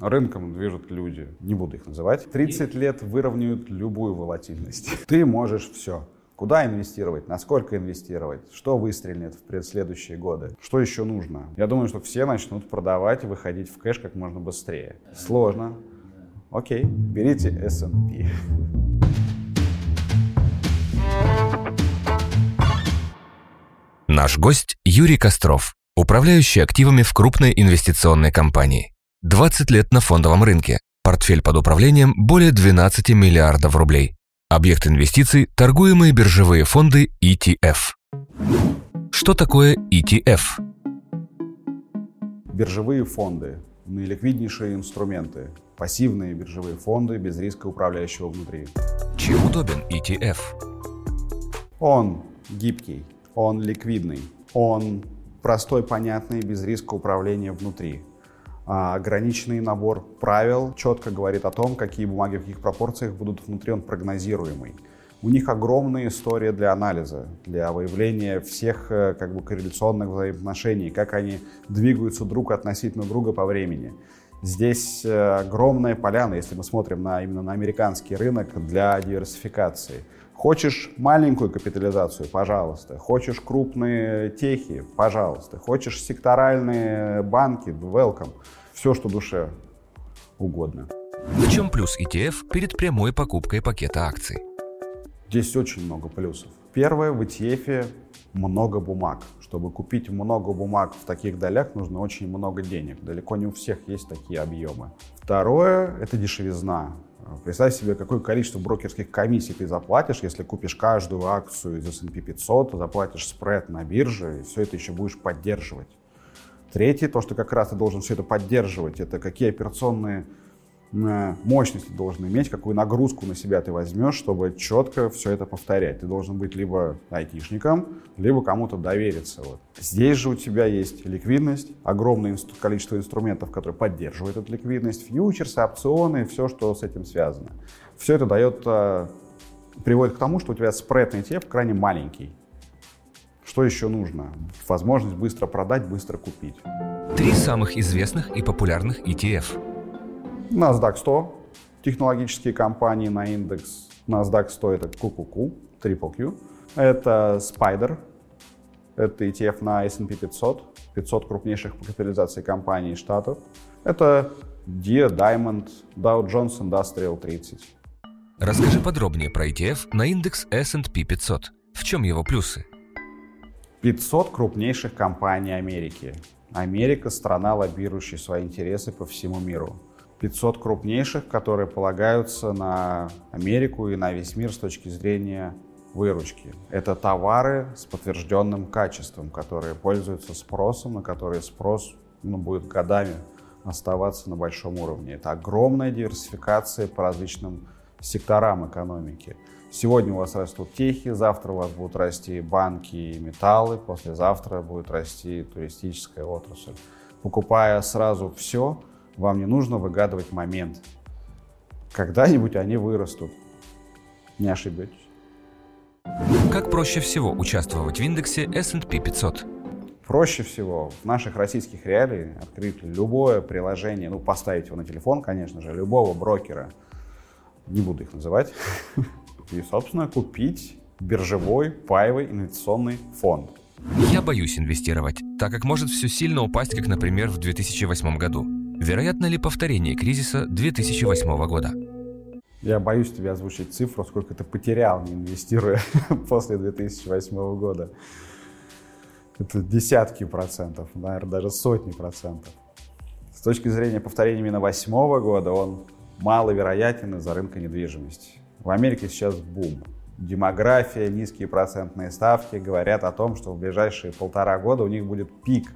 Рынком движут люди, не буду их называть. 30 лет выровняют любую волатильность. Ты можешь все. Куда инвестировать, насколько инвестировать, что выстрелит в предследующие годы, что еще нужно. Я думаю, что все начнут продавать и выходить в кэш как можно быстрее. Сложно. Окей, берите S&P. Наш гость Юрий Костров, управляющий активами в крупной инвестиционной компании. 20 лет на фондовом рынке. Портфель под управлением более 12 миллиардов рублей. Объект инвестиций – торгуемые биржевые фонды ETF. Что такое ETF? Биржевые фонды – наиликвиднейшие инструменты. Пассивные биржевые фонды без риска управляющего внутри. Чем удобен ETF? Он гибкий, он ликвидный, он простой, понятный, без риска управления внутри. А ограниченный набор правил четко говорит о том, какие бумаги в каких пропорциях будут внутри, он прогнозируемый. У них огромная история для анализа, для выявления всех э, как бы корреляционных взаимоотношений, как они двигаются друг относительно друга по времени. Здесь э, огромная поляна, если мы смотрим на, именно на американский рынок, для диверсификации. Хочешь маленькую капитализацию, пожалуйста. Хочешь крупные техи, пожалуйста. Хочешь секторальные банки, welcome. Все, что душе угодно. В чем плюс ETF перед прямой покупкой пакета акций? Здесь очень много плюсов. Первое, в ETF много бумаг. Чтобы купить много бумаг в таких долях, нужно очень много денег. Далеко не у всех есть такие объемы. Второе, это дешевизна. Представь себе, какое количество брокерских комиссий ты заплатишь, если купишь каждую акцию из S&P 500, заплатишь спред на бирже, и все это еще будешь поддерживать. Третье, то, что как раз ты должен все это поддерживать, это какие операционные мощности ты должен иметь, какую нагрузку на себя ты возьмешь, чтобы четко все это повторять. Ты должен быть либо айтишником, либо кому-то довериться. Вот. Здесь же у тебя есть ликвидность, огромное количество инструментов, которые поддерживают эту ликвидность, фьючерсы, опционы, все, что с этим связано. Все это дает, э, приводит к тому, что у тебя спред на ETF крайне маленький. Что еще нужно? Возможность быстро продать, быстро купить. Три самых известных и популярных ETF. NASDAQ 100, технологические компании на индекс NASDAQ 100 это QQQ, Triple Q. Это Spider, это ETF на S&P 500, 500 крупнейших по капитализации компаний штатов. Это DIA, Diamond, Dow Jones Industrial 30. Расскажи подробнее про ETF на индекс S&P 500. В чем его плюсы? 500 крупнейших компаний Америки. Америка – страна, лоббирующая свои интересы по всему миру. 500 крупнейших, которые полагаются на Америку и на весь мир с точки зрения выручки. Это товары с подтвержденным качеством, которые пользуются спросом, на которые спрос ну, будет годами оставаться на большом уровне. Это огромная диверсификация по различным секторам экономики. Сегодня у вас растут техи, завтра у вас будут расти банки и металлы, послезавтра будет расти туристическая отрасль. Покупая сразу все, вам не нужно выгадывать момент. Когда-нибудь они вырастут. Не ошибетесь. Как проще всего участвовать в индексе S&P 500? Проще всего в наших российских реалиях открыть любое приложение, ну, поставить его на телефон, конечно же, любого брокера, не буду их называть, и, собственно, купить биржевой паевый инвестиционный фонд. Я боюсь инвестировать, так как может все сильно упасть, как, например, в 2008 году. Вероятно ли повторение кризиса 2008 года? Я боюсь тебе озвучить цифру, сколько ты потерял, не инвестируя после 2008 года. Это десятки процентов, наверное, даже сотни процентов. С точки зрения повторения именно 2008 года, он маловероятен из-за рынка недвижимости. В Америке сейчас бум. Демография, низкие процентные ставки говорят о том, что в ближайшие полтора года у них будет пик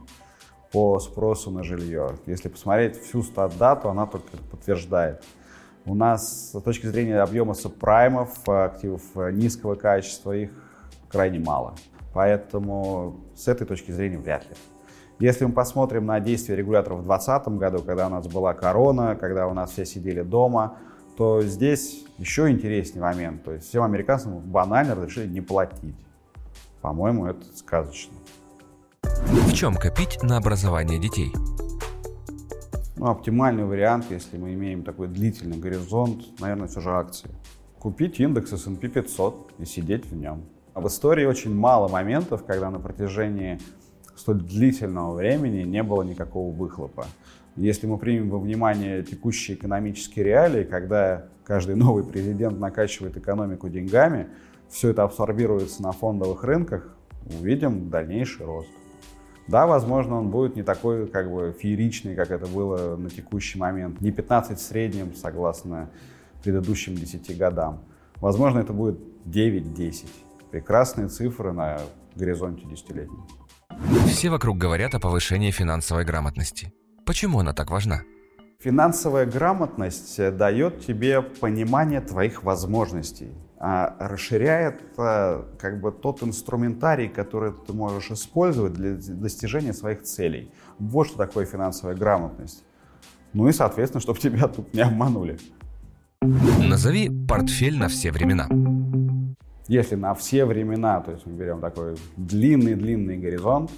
по спросу на жилье. Если посмотреть всю стат-дату, она только подтверждает. У нас с точки зрения объема субпраймов, активов низкого качества, их крайне мало. Поэтому с этой точки зрения вряд ли. Если мы посмотрим на действия регуляторов в 2020 году, когда у нас была корона, когда у нас все сидели дома, то здесь еще интереснее момент. То есть всем американцам банально разрешили не платить. По-моему, это сказочно. В чем копить на образование детей? Ну, оптимальный вариант, если мы имеем такой длительный горизонт, наверное, все же акции. Купить индекс S&P 500 и сидеть в нем. А в истории очень мало моментов, когда на протяжении столь длительного времени не было никакого выхлопа. Если мы примем во внимание текущие экономические реалии, когда каждый новый президент накачивает экономику деньгами, все это абсорбируется на фондовых рынках, увидим дальнейший рост. Да, возможно, он будет не такой как бы фееричный, как это было на текущий момент. Не 15 в среднем, согласно предыдущим 10 годам. Возможно, это будет 9-10. Прекрасные цифры на горизонте десятилетнем. Все вокруг говорят о повышении финансовой грамотности. Почему она так важна? Финансовая грамотность дает тебе понимание твоих возможностей, расширяет а, как бы тот инструментарий, который ты можешь использовать для достижения своих целей. Вот что такое финансовая грамотность. Ну и, соответственно, чтобы тебя тут не обманули. Назови портфель на все времена. Если на все времена, то есть мы берем такой длинный-длинный горизонт,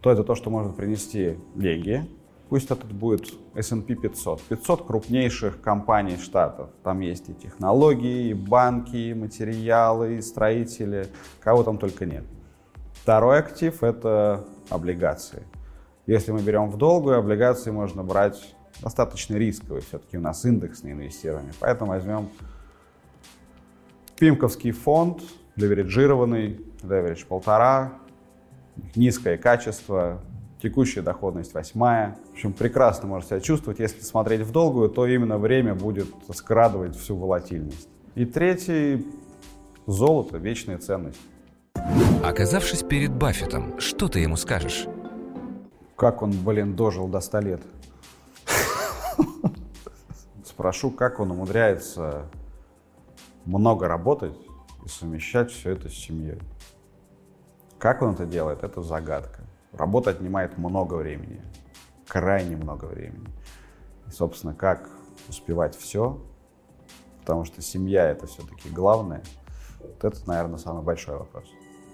то это то, что может принести деньги, Пусть это будет S&P 500. 500 крупнейших компаний штатов. Там есть и технологии, и банки, и материалы, и строители. Кого там только нет. Второй актив — это облигации. Если мы берем в долгую, облигации можно брать достаточно рисковые. Все-таки у нас индексное инвестирование. Поэтому возьмем Пимковский фонд, левериджированный, леверидж полтора, низкое качество, текущая доходность восьмая. В общем, прекрасно можно себя чувствовать. Если смотреть в долгую, то именно время будет скрадывать всю волатильность. И третий — золото, вечная ценность. Оказавшись перед Баффетом, что ты ему скажешь? Как он, блин, дожил до 100 лет? Спрошу, как он умудряется много работать и совмещать все это с семьей. Как он это делает, это загадка. Работа отнимает много времени, крайне много времени. И, собственно, как успевать все, потому что семья это все-таки главное, вот это, наверное, самый большой вопрос.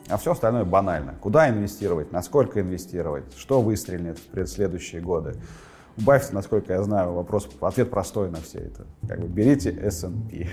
А все остальное банально. Куда инвестировать, насколько инвестировать, что выстрелит в следующие годы. У Баффета, насколько я знаю, вопрос, ответ простой на все это. Как бы берите S&P.